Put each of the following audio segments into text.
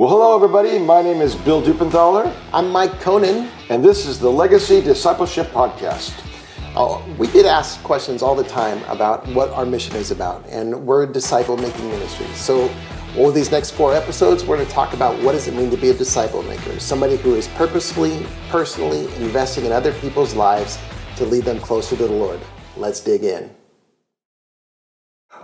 Well, hello, everybody. My name is Bill Dupenthaler, I'm Mike Conan. and this is the Legacy Discipleship Podcast. Oh, we get asked questions all the time about what our mission is about, and we're a disciple making ministry. So, over these next four episodes, we're going to talk about what does it mean to be a disciple maker, somebody who is purposefully, personally investing in other people's lives to lead them closer to the Lord. Let's dig in.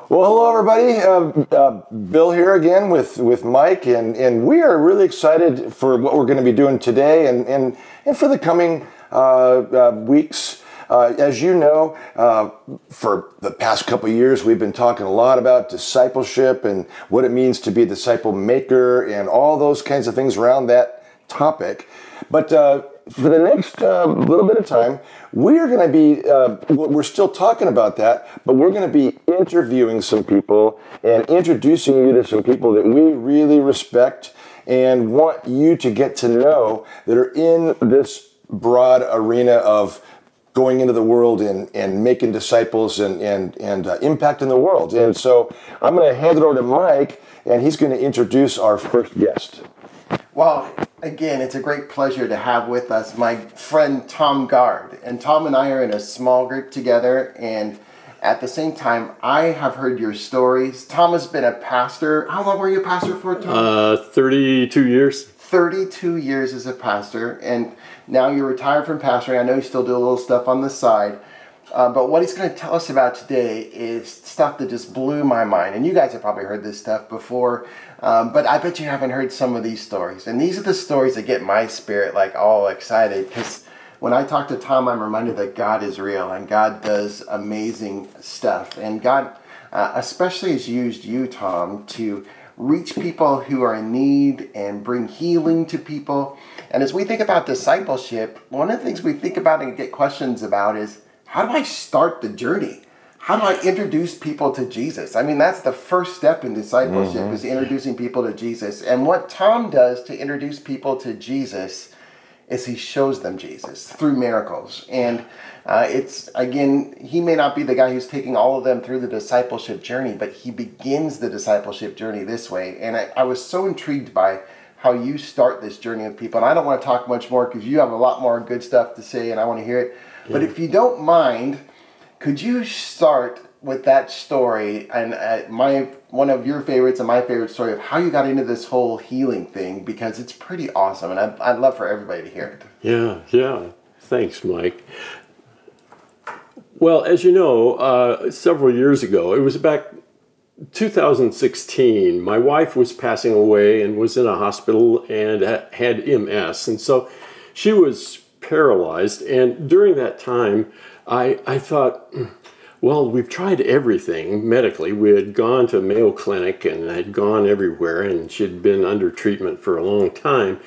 Well, hello, everybody. Uh, uh, Bill here again with, with Mike, and, and we are really excited for what we're going to be doing today and, and, and for the coming uh, uh, weeks. Uh, as you know, uh, for the past couple years, we've been talking a lot about discipleship and what it means to be a disciple maker and all those kinds of things around that topic. But for the next little bit of time, we are going to be, uh, we're still talking about that, but we're going to be interviewing some people and introducing you to some people that we really respect and want you to get to know that are in this broad arena of going into the world and, and making disciples and, and, and uh, impacting the world. And so I'm going to hand it over to Mike, and he's going to introduce our first guest. Well, again, it's a great pleasure to have with us my friend Tom Gard. And Tom and I are in a small group together, and at the same time, I have heard your stories. Tom has been a pastor. How long were you a pastor for, Tom? Uh, 32 years. 32 years as a pastor, and now you're retired from pastoring. I know you still do a little stuff on the side. Uh, but what he's going to tell us about today is stuff that just blew my mind. And you guys have probably heard this stuff before, um, but I bet you haven't heard some of these stories. And these are the stories that get my spirit like all excited because when I talk to Tom, I'm reminded that God is real and God does amazing stuff. And God, uh, especially, has used you, Tom, to reach people who are in need and bring healing to people. And as we think about discipleship, one of the things we think about and get questions about is how do I start the journey? How do I introduce people to Jesus? I mean, that's the first step in discipleship is introducing people to Jesus. And what Tom does to introduce people to Jesus is he shows them Jesus through miracles. And uh, it's, again, he may not be the guy who's taking all of them through the discipleship journey, but he begins the discipleship journey this way. And I, I was so intrigued by how you start this journey with people. And I don't want to talk much more because you have a lot more good stuff to say and I want to hear it. But if you don't mind, could you start with that story and uh, my one of your favorites and my favorite story of how you got into this whole healing thing because it's pretty awesome and I'd, I'd love for everybody to hear it. Yeah, yeah. Thanks, Mike. Well, as you know, uh, several years ago, it was back 2016, my wife was passing away and was in a hospital and had MS. And so she was paralyzed. And during that time, I, I thought, "Hmm, well, we've tried everything medically. We had gone to Mayo Clinic and had gone everywhere, and she'd been under treatment for a long time.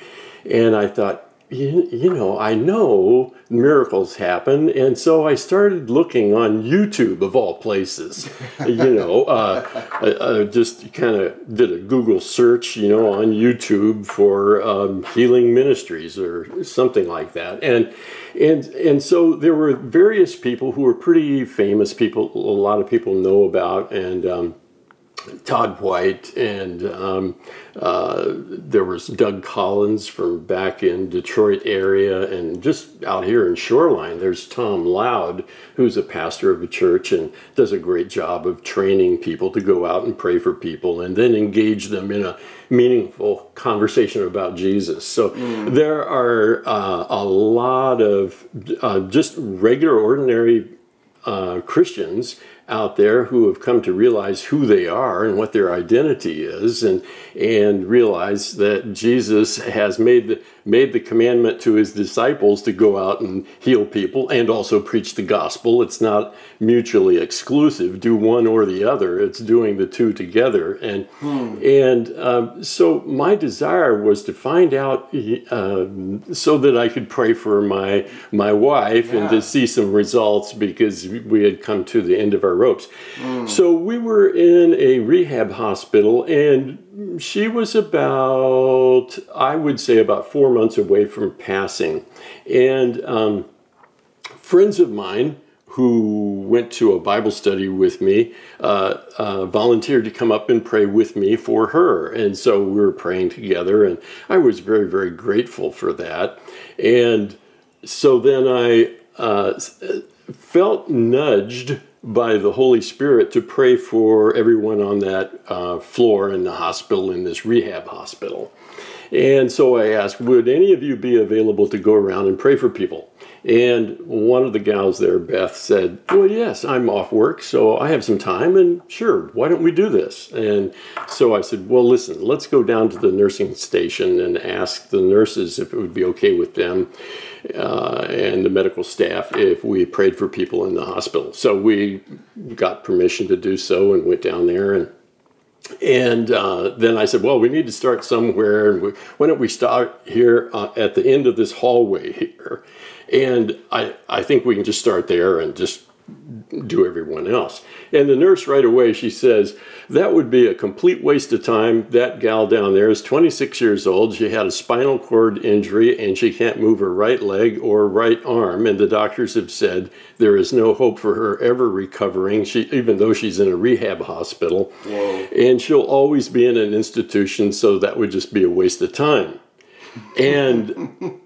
And I thought, you, you know, I know miracles happen, and so I started looking on YouTube of all places. you know, uh, I, I just kind of did a Google search, you know, on YouTube for um, healing ministries or something like that, and and and so there were various people who were pretty famous people. A lot of people know about, and. Um, Todd White, and um, uh, there was Doug Collins from back in Detroit area, and just out here in Shoreline, there's Tom Loud, who's a pastor of a church and does a great job of training people to go out and pray for people, and then engage them in a meaningful conversation about Jesus. So there are uh, a lot of uh, just regular, ordinary uh, Christians out there who have come to realize who they are and what their identity is, and and realize that Jesus has made the made the commandment to his disciples to go out and heal people and also preach the gospel. It's not mutually exclusive. Do one or the other. It's doing the two together. And and um, so my desire was to find out uh, so that I could pray for my my wife and to see some results because we had come to the end of our ropes. So we were in a rehab hospital and she was about, I would say, about four months away from passing. And um, friends of mine who went to a Bible study with me, uh, uh, volunteered to come up and pray with me for her. And so we were praying together, and I was very, very grateful for that. And so then I uh, felt nudged by the Holy Spirit to pray for everyone on that uh, floor in the hospital, in this rehab hospital. And so I asked, would any of you be available to go around and pray for people? And one of the gals there, Beth, said, Well, yes, I'm off work, so I have some time, and sure, why don't we do this? And so I said, Well, listen, let's go down to the nursing station and ask the nurses if it would be okay with them uh, and the medical staff if we prayed for people in the hospital. So we got permission to do so and went down there and and uh, then I said, well, we need to start somewhere. And we, why don't we start here uh, at the end of this hallway here? And I, I think we can just start there and just do everyone else. And the nurse right away, she says, that would be a complete waste of time. That gal down there is 26 years old. She had a spinal cord injury and she can't move her right leg or right arm. And the doctors have said there is no hope for her ever recovering, she, even though she's in a rehab hospital. Whoa. And she'll always be in an institution, so that would just be a waste of time. And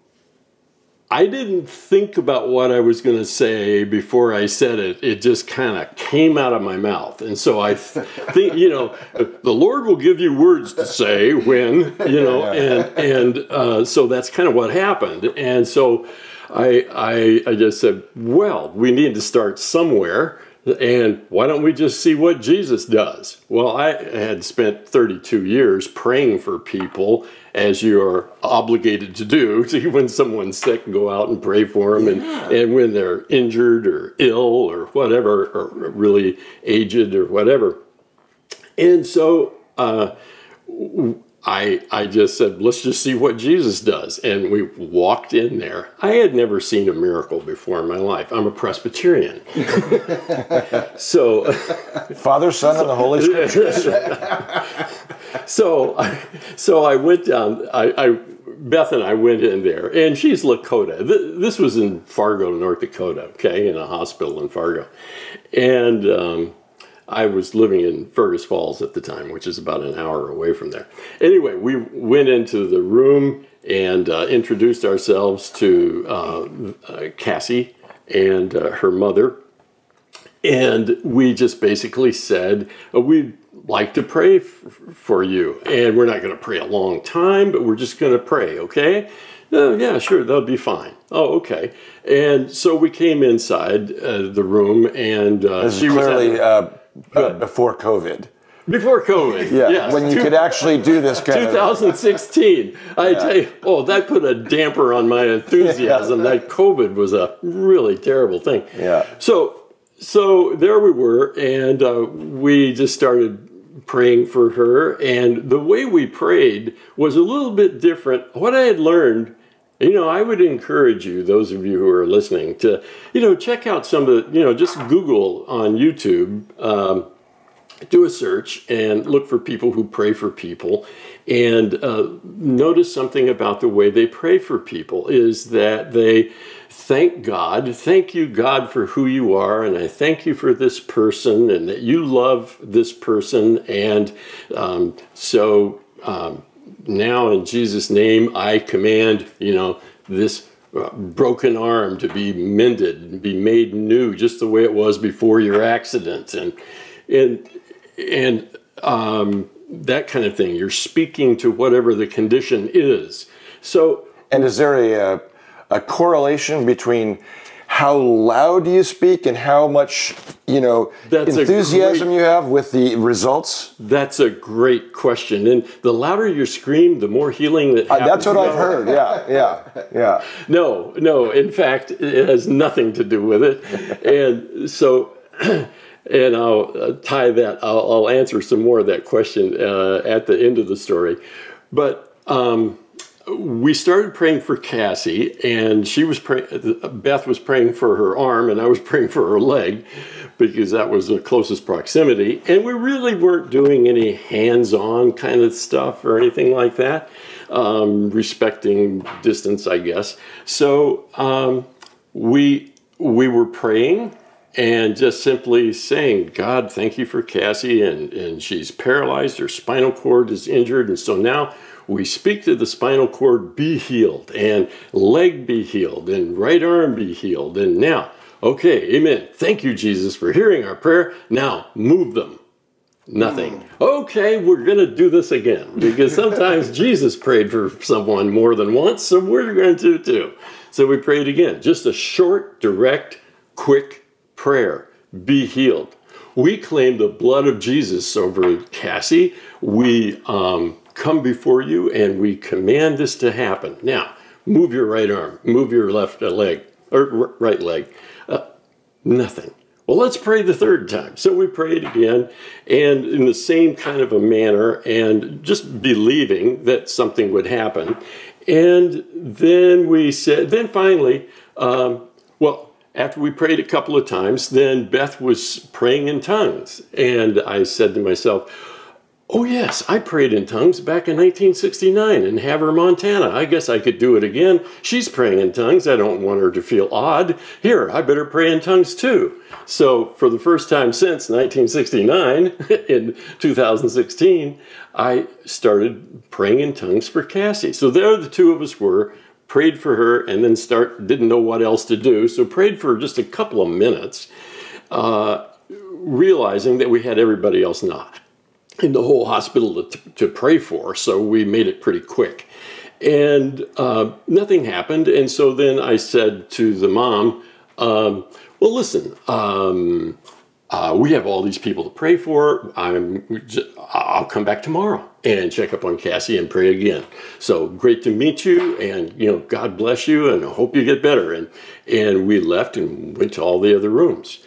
I didn't think about what I was going to say before I said it. It just kind of came out of my mouth. And so I think, you know, the Lord will give you words to say when, you know, and, and uh, so that's kind of what happened. And so I, I, I just said, well, we need to start somewhere. And why don't we just see what Jesus does? Well, I had spent 32 years praying for people as you're obligated to do to when someone's sick go out and pray for them yeah. and, and when they're injured or ill or whatever or really aged or whatever and so uh, I, I just said, let's just see what Jesus does. And we walked in there. I had never seen a miracle before in my life. I'm a Presbyterian. so, Father, Son, and the Holy Scriptures. so, so I went down. I, I, Beth and I went in there, and she's Lakota. This was in Fargo, North Dakota, okay, in a hospital in Fargo. And, um, I was living in Fergus Falls at the time, which is about an hour away from there. Anyway, we went into the room and uh, introduced ourselves to uh, uh, Cassie and uh, her mother. And we just basically said, uh, We'd like to pray f- for you. And we're not going to pray a long time, but we're just going to pray, okay? Uh, yeah, sure, that'll be fine. Oh, okay. And so we came inside the room, and she clearly, was. Uh, before COVID. Before COVID, yeah, yes. when you could actually do this kind 2016. Of, I yeah. tell you, oh, that put a damper on my enthusiasm. yeah. That COVID was a really terrible thing. Yeah. So, so there we were, and uh, we just started praying for her. And the way we prayed was a little bit different. What I had learned you know, I would encourage you, those of you who are listening, to, you know, check out some of the, you know, just Google on YouTube, um, do a search and look for people who pray for people. And uh, notice something about the way they pray for people is that they thank God, thank you, God, for who you are, and I thank you for this person and that you love this person. And um, so, um, now in Jesus' name, I command, you know, this uh, broken arm to be mended and be made new, just the way it was before your accident, and and and um, that kind of thing. You're speaking to whatever the condition is. So, and is there a a correlation between how loud do you speak and how much you know that's enthusiasm great, you have with the results? That's a great question. And the louder you scream the more healing that uh, that's what i've heard. Yeah yeah yeah. No no. In fact it has nothing to do with it. And so and i'll uh, tie that I'll, I'll, answer some more of that question uh, at the end of the story. But um, we started praying for Cassie, and she was praying. Beth was praying for her arm, and I was praying for her leg, because that was the closest proximity. And we really weren't doing any hands-on kind of stuff or anything like that, um, respecting distance, I guess. So um, we we were praying, and just simply saying, God, thank you for Cassie. And, and she's paralyzed, her spinal cord is injured. And so now we speak to the spinal cord, be healed, and leg be healed, and right arm be healed. And now, okay, amen. Thank you, Jesus, for hearing our prayer. Now move them. Nothing. Okay, we're going to do this again because sometimes Jesus prayed for someone more than once, so we're going to do too. So we prayed again. Just a short, direct, quick prayer. Be healed. We claim the blood of Jesus over Cassie. We um, come before you and we command this to happen. Now, move your right arm, move your left leg, or right leg. Uh, nothing. Well, let's pray the third time. So we prayed again, and in the same kind of a manner, and just believing that something would happen. And then we said, then finally, um, well, after we prayed a couple of times, then Beth was praying in tongues. And I said to myself, Oh, yes, I prayed in tongues back in 1969 in Havre, Montana. I guess I could do it again. She's praying in tongues. I don't want her to feel odd. Here, I better pray in tongues too. So, for the first time since 1969, in 2016, I started praying in tongues for Cassie. So, there the two of us were, prayed for her, and then start didn't know what else to do. So, prayed for just a couple of minutes, uh, realizing that we had everybody else not in the whole hospital to, to pray for, so we made it pretty quick. And uh, nothing happened. And so then I said to the mom, um, Well, listen, um, uh, we have all these people to pray for. I'm, I'll come back tomorrow and check up on Cassie and pray again. So great to meet you, and you know, God bless you, and I hope you get better. And and we left and went to all the other rooms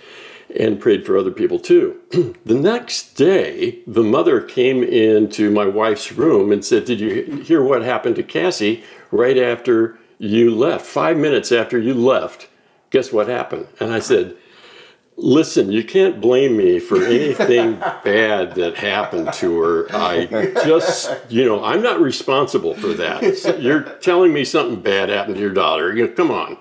and prayed for other people too. the next day, the mother came into my wife's room and said, Did you hear what happened to Cassie right after you left? Five minutes after you left, guess what happened? And I said, Listen, you can't blame me for anything bad that happened to her. I just, you know, I'm not responsible for that. You're telling me something bad happened to your daughter. You know, come on.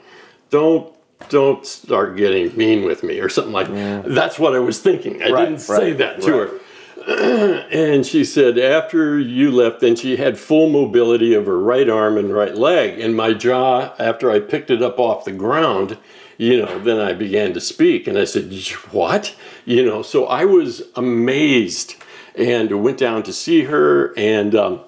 Don't don't start getting mean with me or something like that. That's what I was thinking. I right, didn't say right, that to right. her. and she said, after you left, then she had full mobility of her right arm and right leg. And my jaw, after I picked it up off the ground, you know, then I began to speak. And I said, What? You know, so I was amazed and went down to see her. And um,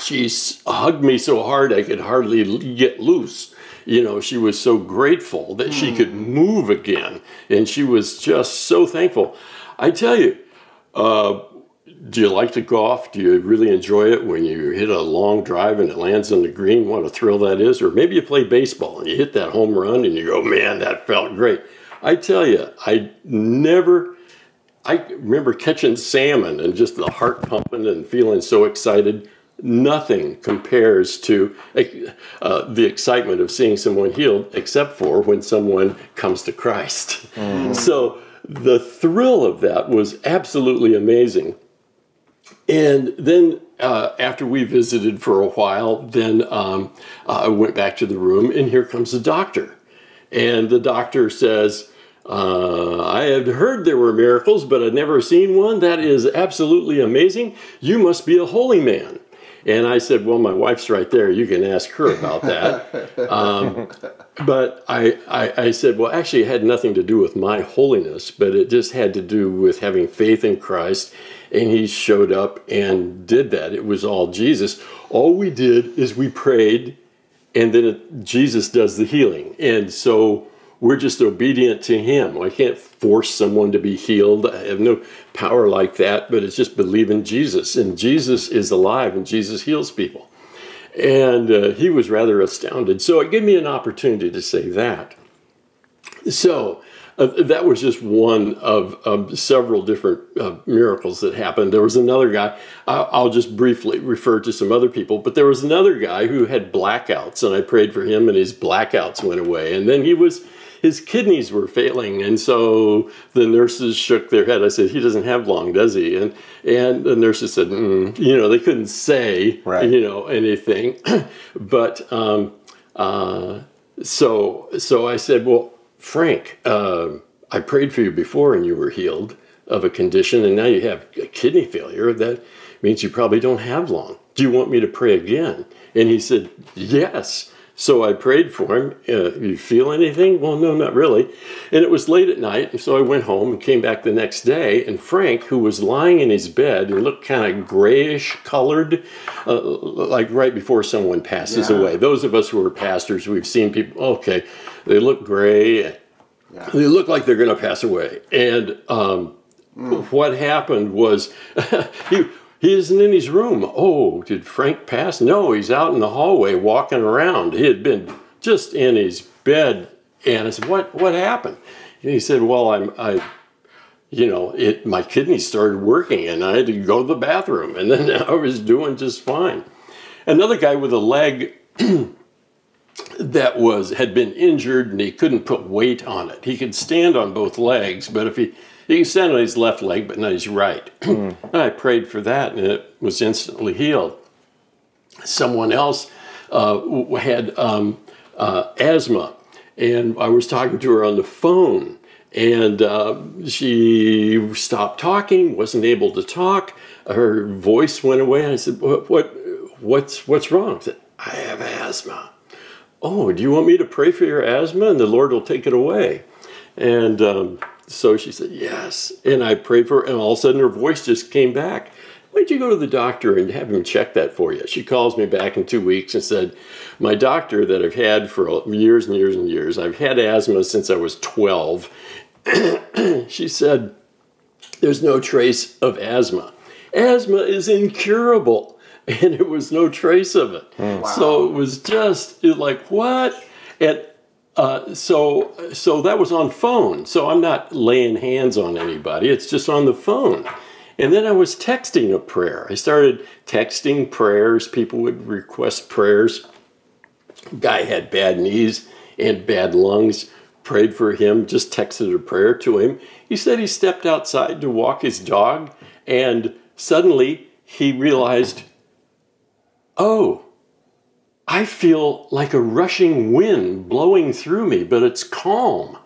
she hugged me so hard I could hardly get loose you know, she was so grateful that she could hmm. move again. And she was just so thankful. I tell you, uh, do you like to golf? Do you really enjoy it when you hit a long drive and it lands on the green? What a thrill that is. Or maybe you play baseball and you hit that home run and you go, man, that felt great. I tell you, I never, I remember catching salmon and just the heart pumping and feeling so excited nothing compares to uh, the excitement of seeing someone healed, except for when someone comes to Christ. Mm. So the thrill of that was absolutely amazing. And then uh, after we visited for a while, then um, uh, I went back to the room, and here comes the doctor. And the doctor says, uh, I had heard there were miracles, but I'd never seen one. That is absolutely amazing. You must be a holy man. And I said, Well, my wife's right there. You can ask her about that. um, but I, I, I, said, Well, actually, it had nothing to do with my holiness, but it just had to do with having faith in Christ. And he showed up and did that. It was all Jesus. All we did is we prayed, and then it, Jesus does the healing. And so we're just obedient to him. I can't force someone to be healed. I have no power like that, but it's just believe in Jesus. And Jesus is alive and Jesus heals people. And uh, he was rather astounded. So it gave me an opportunity to say that. So uh, that was just one of, of several different uh, miracles that happened. There was another guy, I'll just briefly refer to some other people, but there was another guy who had blackouts, and I prayed for him, and his blackouts went away. And then he was his kidneys were failing, and so the nurses shook their head. I said, "He doesn't have long, does he?" And and the nurses said, mm. "You know, they couldn't say, right. you know, anything." but um, uh, so so I said, "Well, Frank." Uh, I prayed for you before and you were healed of a condition, and now you have kidney failure. That means you probably don't have long. Do you want me to pray again? And he said, Yes. So I prayed for him. Uh, you feel anything? Well, no, not really. And it was late at night, and so I went home and came back the next day. And Frank, who was lying in his bed looked kind of grayish colored, uh, like right before someone passes Yeah. away. Those of us who are pastors, we've seen people. Okay, they look gray. Yeah. They look like they're going to pass away. And um, what happened was he, he isn't in his room. Oh, did Frank pass? No, he's out in the hallway walking around. He had been just in his bed. And I said, What, what happened? And he said, Well, I'm, I, you know, it, my kidneys started working and I had to go to the bathroom. And then I was doing just fine. Another guy with a leg that was had been injured and he couldn't put weight on it. He could stand on both legs, but if he he can stand on his left leg, but not his right. I prayed for that, and it was instantly healed. Someone else uh, had um, uh, asthma, and I was talking to her on the phone, and uh, she stopped talking, wasn't able to talk. Her voice went away, I said, "What? what what's what's wrong?" She said, "I have asthma." oh, do you want me to pray for your asthma and the Lord will take it away? And um, so she said, yes. And I prayed for her, and all of a sudden her voice just came back. Why don't you go to the doctor and have him check that for you? She calls me back in two weeks and said, My doctor that I've had for years and years and years, I've had asthma since I was 12. she said, There's no trace of asthma. Asthma is incurable. And it was no trace of it. Hmm. So it was just it like, what? And uh, so so that was on phone. So I'm not laying hands on anybody. It's just on the phone. And then I was texting a prayer. I started texting prayers. People would request prayers. Guy had bad knees and bad lungs. Prayed for him. Just texted a prayer to him. He said he stepped outside to walk his dog, and suddenly he realized, oh, I feel like a rushing wind blowing through me, but it's calm.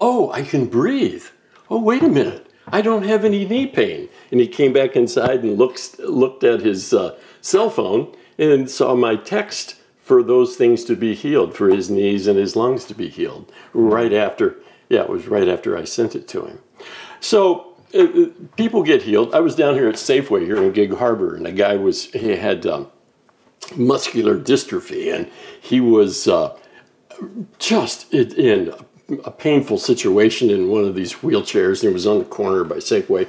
Oh, I can breathe. Oh, wait a minute. I don't have any knee pain. And he came back inside and looked, looked at his uh, cell phone and saw my text for those things to be healed, for his knees and his lungs to be healed. Right after, yeah, it was right after I sent it to him. So uh, uh, people get healed. I was down here at Safeway here in Gig Harbor, and a guy was, he had um, muscular dystrophy, and he was uh, just in- a painful situation in one of these wheelchairs, and it was on the corner by Safeway.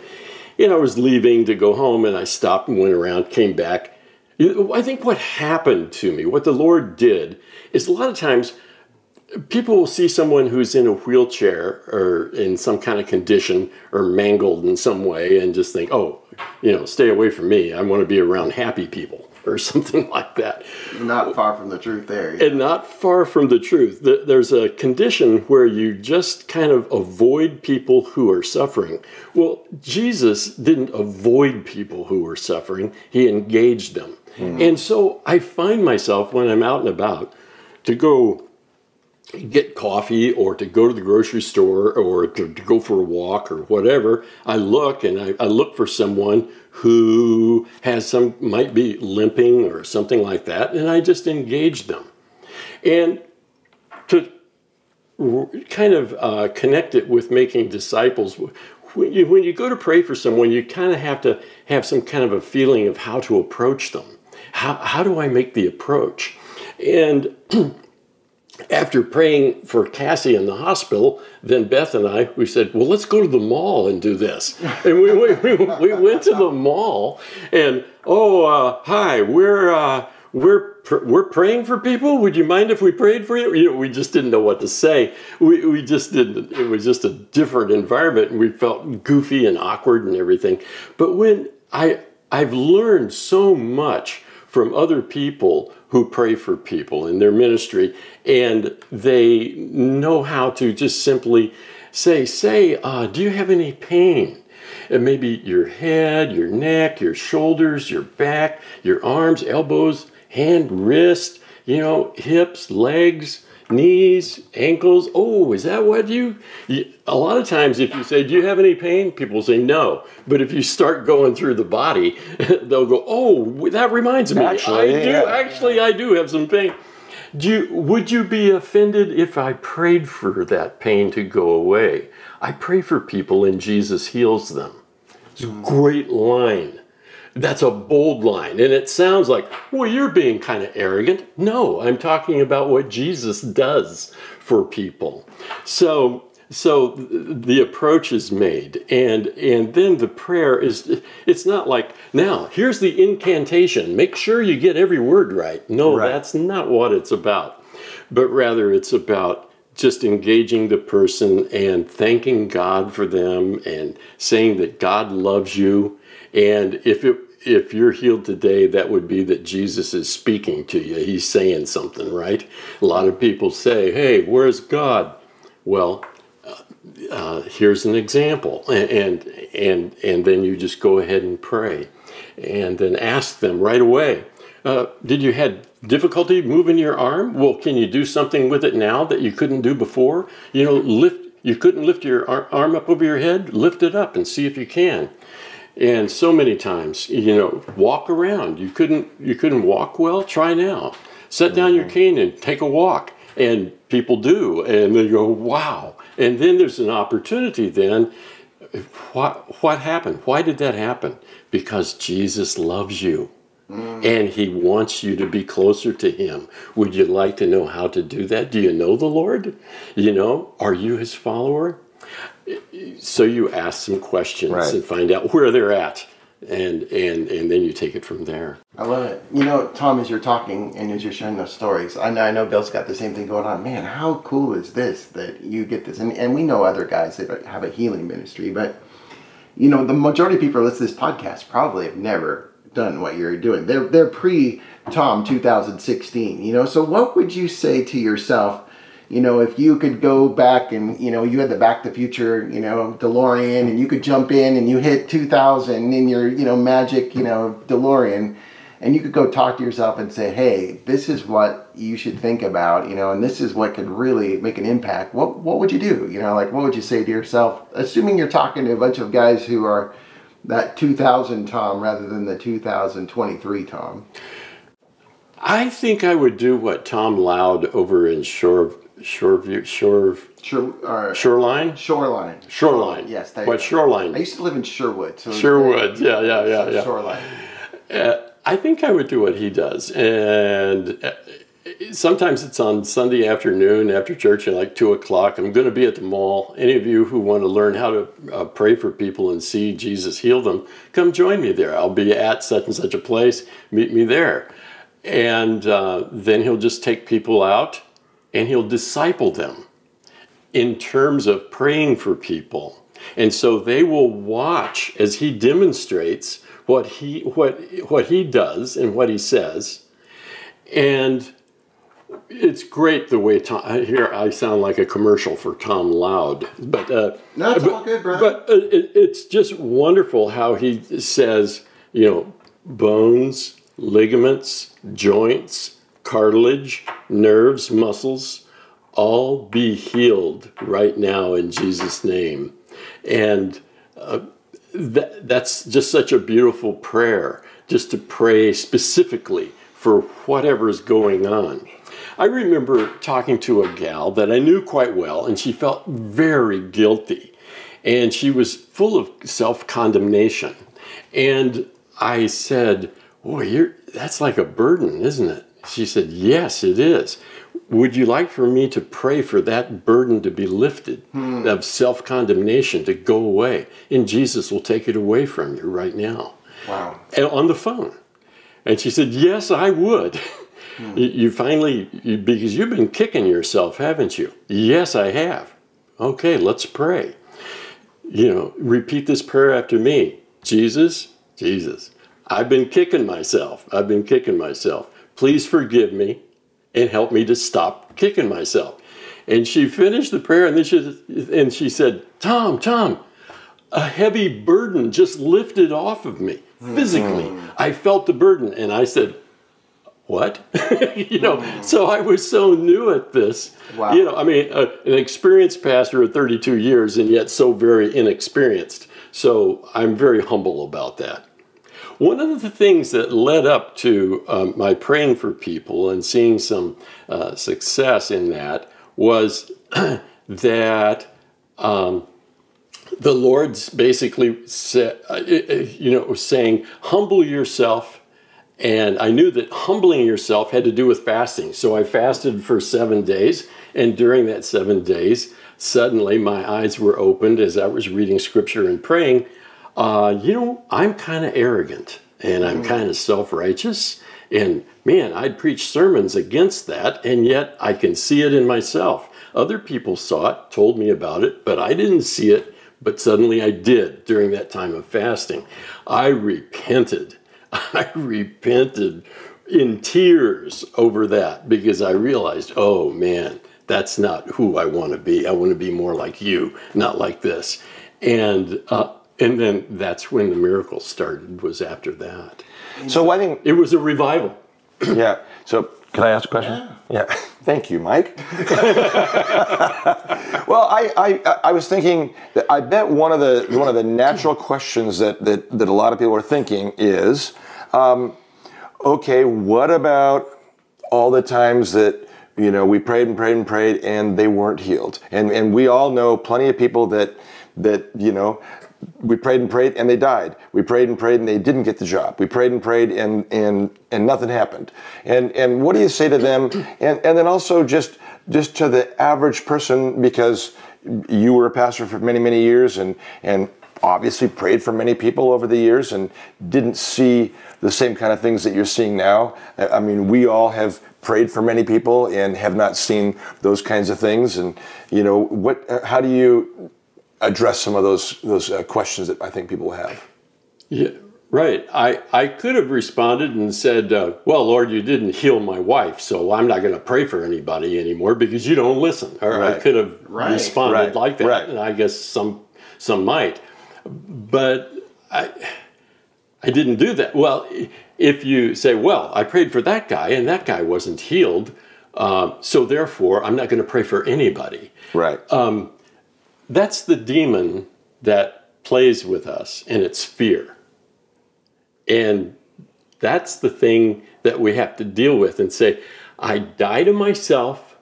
And I was leaving to go home, and I stopped and went around, came back. I think what happened to me, what the Lord did, is a lot of times people will see someone who's in a wheelchair or in some kind of condition or mangled in some way and just think, oh, you know, stay away from me. I want to be around happy people or something like that. Not far from the truth there. And not far from the truth. There's a condition where you just kind of avoid people who are suffering. Well, Jesus didn't avoid people who were suffering, he engaged them. Hmm. And so I find myself when I'm out and about to go get coffee or to go to the grocery store or to, to go for a walk or whatever, I look and I, I look for someone who has some, might be limping or something like that, and I just engage them. And to kind of uh, connect it with making disciples, when you, when you go to pray for someone, you kind of have to have some kind of a feeling of how to approach them. How, how do I make the approach? And after praying for Cassie in the hospital, then Beth and I, we said, well, let's go to the mall and do this. And we, we, we, we went to the mall and, oh, uh, hi, we're, uh, we're, pr- we're praying for people. Would you mind if we prayed for you? You know, we just didn't know what to say. We, we just didn't, it was just a different environment and we felt goofy and awkward and everything. But when I, I've learned so much from other people who pray for people in their ministry, and they know how to just simply say, "Say, uh, do you have any pain?" And maybe your head, your neck, your shoulders, your back, your arms, elbows, hand, wrist. you know, hips, legs, knees, ankles. Oh, is that what you, you? A lot of times, if you say, "Do you have any pain?" people say no. But if you start going through the body, they'll go, "Oh, that reminds me. Actually, I do. yeah. Actually, I do have some pain." Do you, would you be offended if I prayed for that pain to go away? I pray for people and Jesus heals them. It's a great line. That's a bold line. And it sounds like, well, you're being kind of arrogant. No, I'm talking about what Jesus does for people. So, so the approach is made and and then the prayer is it's not like now here's the incantation make sure you get every word right no Right. that's not what it's about but rather it's about just engaging the person and thanking God for them and saying that God loves you and if it if you're healed today that would be that Jesus is speaking to you. He's saying something right? A lot of people say hey where's God? Well uh, here's an example. And, and and and then you just go ahead and pray and then ask them right away uh, did you had difficulty moving your arm? Well can you do something with it now that you couldn't do before? You know lift you couldn't lift your ar- arm up over your head? Lift it up and see if you can and so many times you know walk around. You couldn't you couldn't walk well? Try now. Set down your cane and take a walk. And people do. And they go wow. And then there's an opportunity then. What what happened? Why did that happen? Because jesus loves you. Mm. And he wants you to be closer to him. Would you like to know how to do that? Do you know the lord? You know are you his follower so you ask some questions Right. and find out where they're at and and and then you take it from there I love it. You know, Tom, as you're talking and as you're sharing those stories, I know, I know Bill's got the same thing going on. Man, how cool is this that you get this? And, and we know other guys that have a healing ministry, but you know, the majority of people that listen to this podcast probably have never done what you're doing. They're they're pre Tom 2016. You know, so what would you say to yourself? You know, if you could go back and you know you had the Back to the Future, you know DeLorean, and you could jump in and you hit 2000 in your you know magic you know DeLorean, and you could go talk to yourself and say, hey, this is what you should think about, you know, and this is what could really make an impact. What what would you do? You know, like what would you say to yourself, assuming you're talking to a bunch of guys who are that 2000 Tom rather than the 2023 Tom. i think i would do what tom loud over in shore shoreview shore Sure, or shoreline shoreline. shoreline Yes, go. shoreline I used to live in Sherwood. So Sherwood, yeah, yeah, yeah, yeah. Shoreline. Uh, I think I would do what he does, and uh, sometimes it's on Sunday afternoon after church at like two o'clock. I'm going to be at the mall. Any of you who want to learn how to uh, pray for people and see Jesus heal them, come join me there. I'll be at such and such a place. Meet me there, and uh, then he'll just take people out and he'll disciple them in terms of praying for people. And so they will watch as he demonstrates what he what what he does and what he says. And it's great the way Tom here I sound like a commercial for Tom Loud, but uh, No, it's but, all good. But uh, it, it's just wonderful how he says, you know, bones, ligaments, joints, cartilage, nerves, muscles, all be healed right now in Jesus' name. And uh, that, that's just such a beautiful prayer, just to pray specifically for whatever's going on. I remember talking to a gal that I knew quite well, and she felt very guilty. And she was full of self condemnation. And I said, Boy, you're, that's like a burden, isn't it? She said, Yes, it is. Would you like for me to pray for that burden to be lifted, hmm. of self condemnation to go away? And Jesus will take it away from you right now Wow. and on the phone. And she said, Yes, I would. Hmm. You, you finally, you, because you've been kicking yourself, haven't you? Yes, I have. Okay, let's pray. You know, repeat this prayer after me Jesus, Jesus, I've been kicking myself. I've been kicking myself. Please forgive me and help me to stop kicking myself. And she finished the prayer and then she, and she said, Tom, Tom, a heavy burden just lifted off of me physically. I felt the burden, and I said, what? you know, so I was so new at this. Wow. You know, I mean, uh, an experienced pastor of 32 years and yet so very inexperienced. So I'm very humble about that. One of the things that led up to um, my praying for people and seeing some uh, success in that was that um, the Lord's basically said, uh, you know, saying, humble yourself and I knew that humbling yourself had to do with fasting. So I fasted for seven days. And during that seven days, suddenly my eyes were opened as I was reading scripture and praying. Uh, you know, I'm kind of arrogant and I'm kind of self righteous. And man, I'd preach sermons against that, and yet I can see it in myself. Other people saw it, told me about it, but I didn't see it. But suddenly I did during that time of fasting. I repented I repented in tears over that because I realized, oh man, that's not who I want to be. I want to be more like you, not like this. And uh, and then that's when the miracle started. Was after that. So I think it was a revival. yeah. So can I ask a question? Yeah. yeah. Thank you, Mike. well, I, I, I was thinking that I bet one of the one of the natural questions that that, that a lot of people are thinking is, um, okay, what about all the times that you know we prayed and prayed and prayed and they weren't healed, and and we all know plenty of people that that you know we prayed and prayed and they died. We prayed and prayed and they didn't get the job. We prayed and prayed and and and nothing happened. And and what do you say to them? And and then also just just to the average person because you were a pastor for many many years and and obviously prayed for many people over the years and didn't see the same kind of things that you're seeing now. I mean, we all have prayed for many people and have not seen those kinds of things. And you know, what? How do you address some of those those uh, questions that I think people have? Yeah. Right. I, I could have responded and said, uh, Well, Lord, you didn't heal my wife, so I'm not going to pray for anybody anymore because you don't listen. Or right. I could have right. responded right. like that. And I guess some some might. But I I didn't do that. Well, if you say, well, I prayed for that guy and that guy wasn't healed, uh, so therefore I'm not going to pray for anybody. Right. Um, that's the demon that plays with us, and it's fear. And that's the thing that we have to deal with and say, I die to myself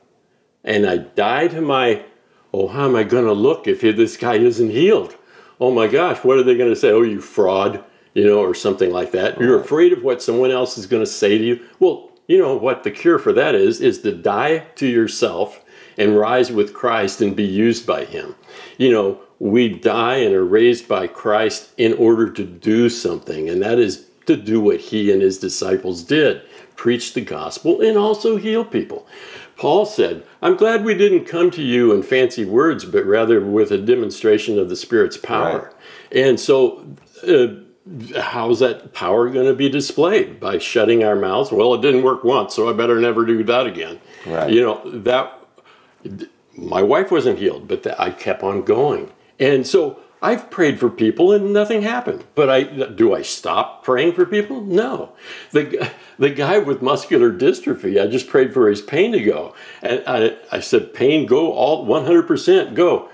and I die to my, oh, how am I going to look if this guy isn't healed? Oh my gosh, what are they going to say? Oh, you fraud you know, or something like that. You're afraid of what someone else is going to say to you. Well, you know what the cure for that is is to die to yourself and rise with Christ and be used by him. You know, we die and are raised by Christ in order to do something, and that is to do what he and his disciples did preach the gospel and also heal people. Paul said, I'm glad we didn't come to you in fancy words, but rather with a demonstration of the Spirit's power. Right. And so, uh, how's that power going to be displayed by shutting our mouths well it didn't work once so i better never do that again right. you know that my wife wasn't healed but i kept on going and so i've prayed for people and nothing happened but i do i stop praying for people no the, the guy with muscular dystrophy i just prayed for his pain to go and i, I said pain go all 100% go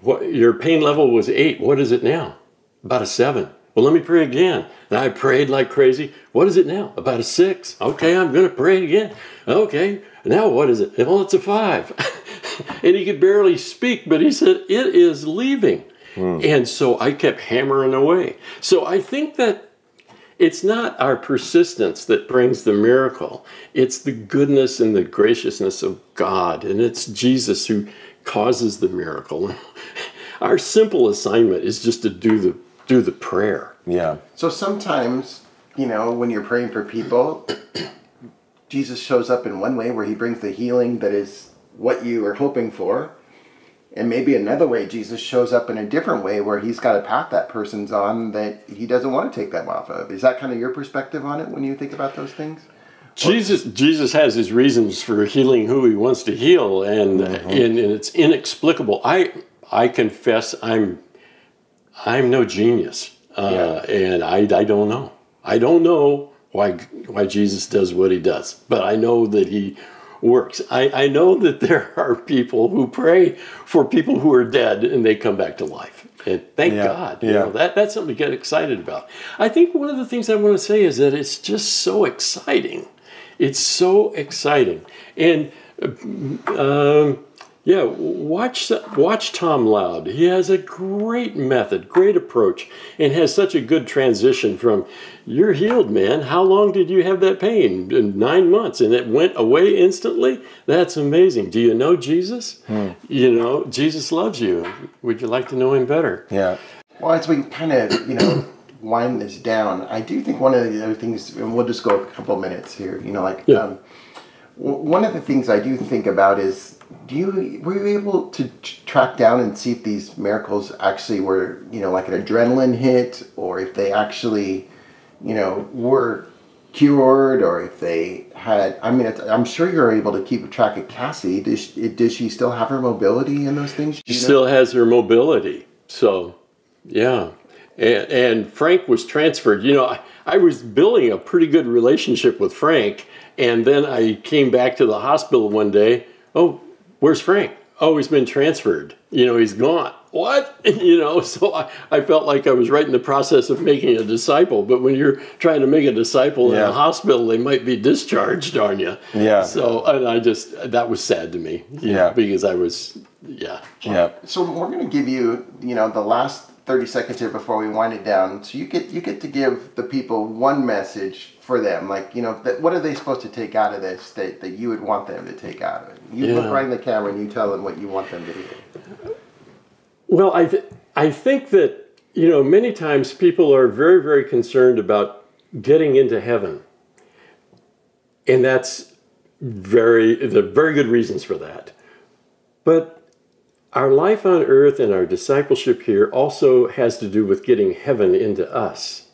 what, your pain level was eight what is it now about a seven well, let me pray again. And I prayed like crazy. What is it now? About a six. Okay, I'm going to pray again. Okay, now what is it? Well, it's a five. and he could barely speak, but he said, It is leaving. Hmm. And so I kept hammering away. So I think that it's not our persistence that brings the miracle, it's the goodness and the graciousness of God. And it's Jesus who causes the miracle. Our simple assignment is just to do the do the prayer. Yeah. So sometimes, you know, when you're praying for people, Jesus shows up in one way where he brings the healing that is what you are hoping for. And maybe another way, Jesus shows up in a different way where he's got a path that person's on that he doesn't want to take them off of. Is that kind of your perspective on it when you think about those things? Jesus, Jesus has his reasons for healing who he wants to heal, and, mm-hmm. and, and it's inexplicable. I I confess I'm I'm no genius, uh, yeah. and I, I don't know. I don't know why why Jesus does what he does, but I know that he works. I, I know that there are people who pray for people who are dead and they come back to life. And thank Yeah, God. You yeah. know, that, that's something to get excited about. I think one of the things I want to say is that it's just so exciting. It's so exciting. And um, yeah, watch watch Tom Loud. He has a great method, great approach, and has such a good transition from "You're healed, man. How long did you have that pain? Nine months, and it went away instantly. That's amazing. Do you know Jesus? You know Jesus loves you. Would you like to know Him better? Yeah. Well, as we kind of, you know, wind this down, I do think one of the other things, and we'll just go a couple minutes here, you know, like, Yeah. um, one of the things I do think about is, do you, were you able to track down and see if these miracles actually were, you know, like an adrenaline hit, or if they actually, you know, were cured, or if they had, I mean, I'm sure you're able to keep track of Cassie. Does she, she still have her mobility in those things? She know? still has her mobility. So, yeah. And, and Frank was transferred. You know, I, I was building a pretty good relationship with Frank. And then I came back to the hospital one day. Oh, where's Frank? Oh, he's been transferred. You know, he's gone. What? You know, so I, I felt like I was right in the process of making a disciple. But when you're trying to make a disciple in a hospital, they might be discharged on you. Yeah. So, and I just, that was sad to me. you know, Yeah. because I was, yeah. Yeah. So we're going to give you, you know, the last 30 seconds here before we wind it down. So you get you get to give the people one message for them. Like, you know, that, what are they supposed to take out of this that, that you would want them to take out of it? You Yeah. look right in the camera and you tell them what you want them to hear. Well, I, th- I think that, you know, many times people are very, very concerned about getting into heaven. And that's very, there are very good reasons for that. But our life on earth and our discipleship here also has to do with getting heaven into us.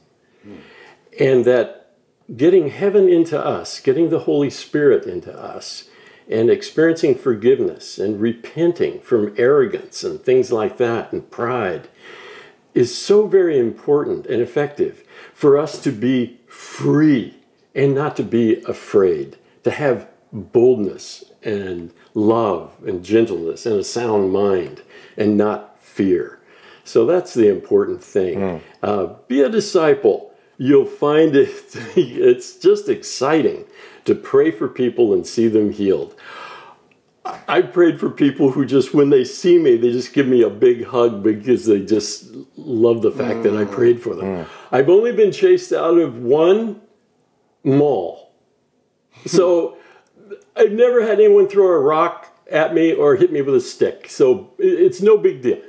And that getting heaven into us, getting the Holy Spirit into us, and experiencing forgiveness and repenting from arrogance and things like that and pride is so very important and effective for us to be free and not to be afraid, to have boldness and love and gentleness and a sound mind and not fear. So that's the important thing. Hmm. Uh, be a disciple. You'll find it, it's just exciting to pray for people and see them healed. I prayed for people who just, when they see me, they just give me a big hug because they just love the fact that I hmm. prayed for them. Hmm. I've only been chased out of one mall. So I've never had anyone throw a rock at me or hit me with a stick. So it's no big deal.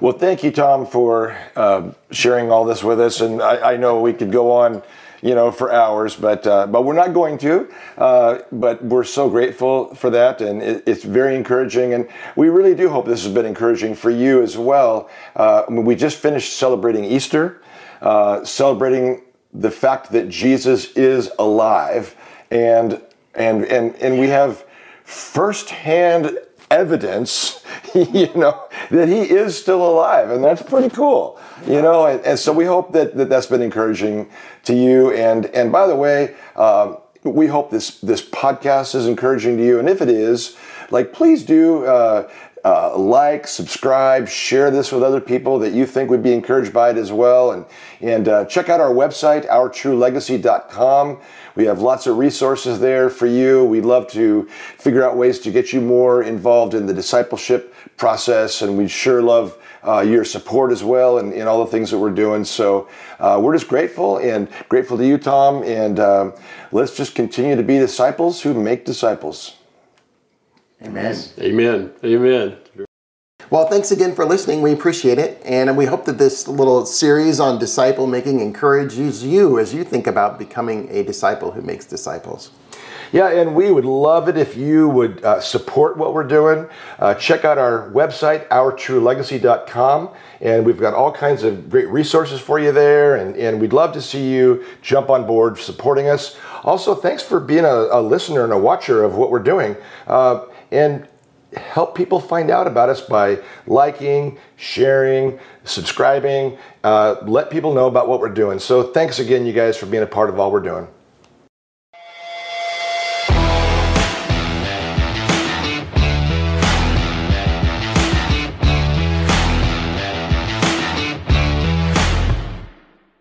Well, thank you, Tom, for uh, sharing all this with us. And I, I know we could go on, you know, for hours, but uh, but we're not going to. Uh, but we're so grateful for that, and it, it's very encouraging. And we really do hope this has been encouraging for you as well. Uh, we just finished celebrating Easter, uh, celebrating the fact that Jesus is alive, and and and and we have firsthand evidence, you know, that he is still alive, and that's pretty cool, you know. And, and so we hope that, that that's been encouraging to you. And and by the way, um, we hope this this podcast is encouraging to you. And if it is, like, please do. Uh, uh, like, subscribe, share this with other people that you think would be encouraged by it as well. And, and uh, check out our website, ourtruelegacy.com. We have lots of resources there for you. We'd love to figure out ways to get you more involved in the discipleship process, and we'd sure love uh, your support as well and, and all the things that we're doing. So uh, we're just grateful and grateful to you, Tom. And um, let's just continue to be disciples who make disciples. Amen. Amen. Amen. Well, thanks again for listening. We appreciate it. And we hope that this little series on disciple making encourages you as you think about becoming a disciple who makes disciples. Yeah, and we would love it if you would uh, support what we're doing. Uh, check out our website, ourtruelegacy.com, and we've got all kinds of great resources for you there, and, and we'd love to see you jump on board supporting us. Also, thanks for being a, a listener and a watcher of what we're doing. Uh, and help people find out about us by liking, sharing, subscribing. Uh, let people know about what we're doing. So, thanks again, you guys, for being a part of all we're doing.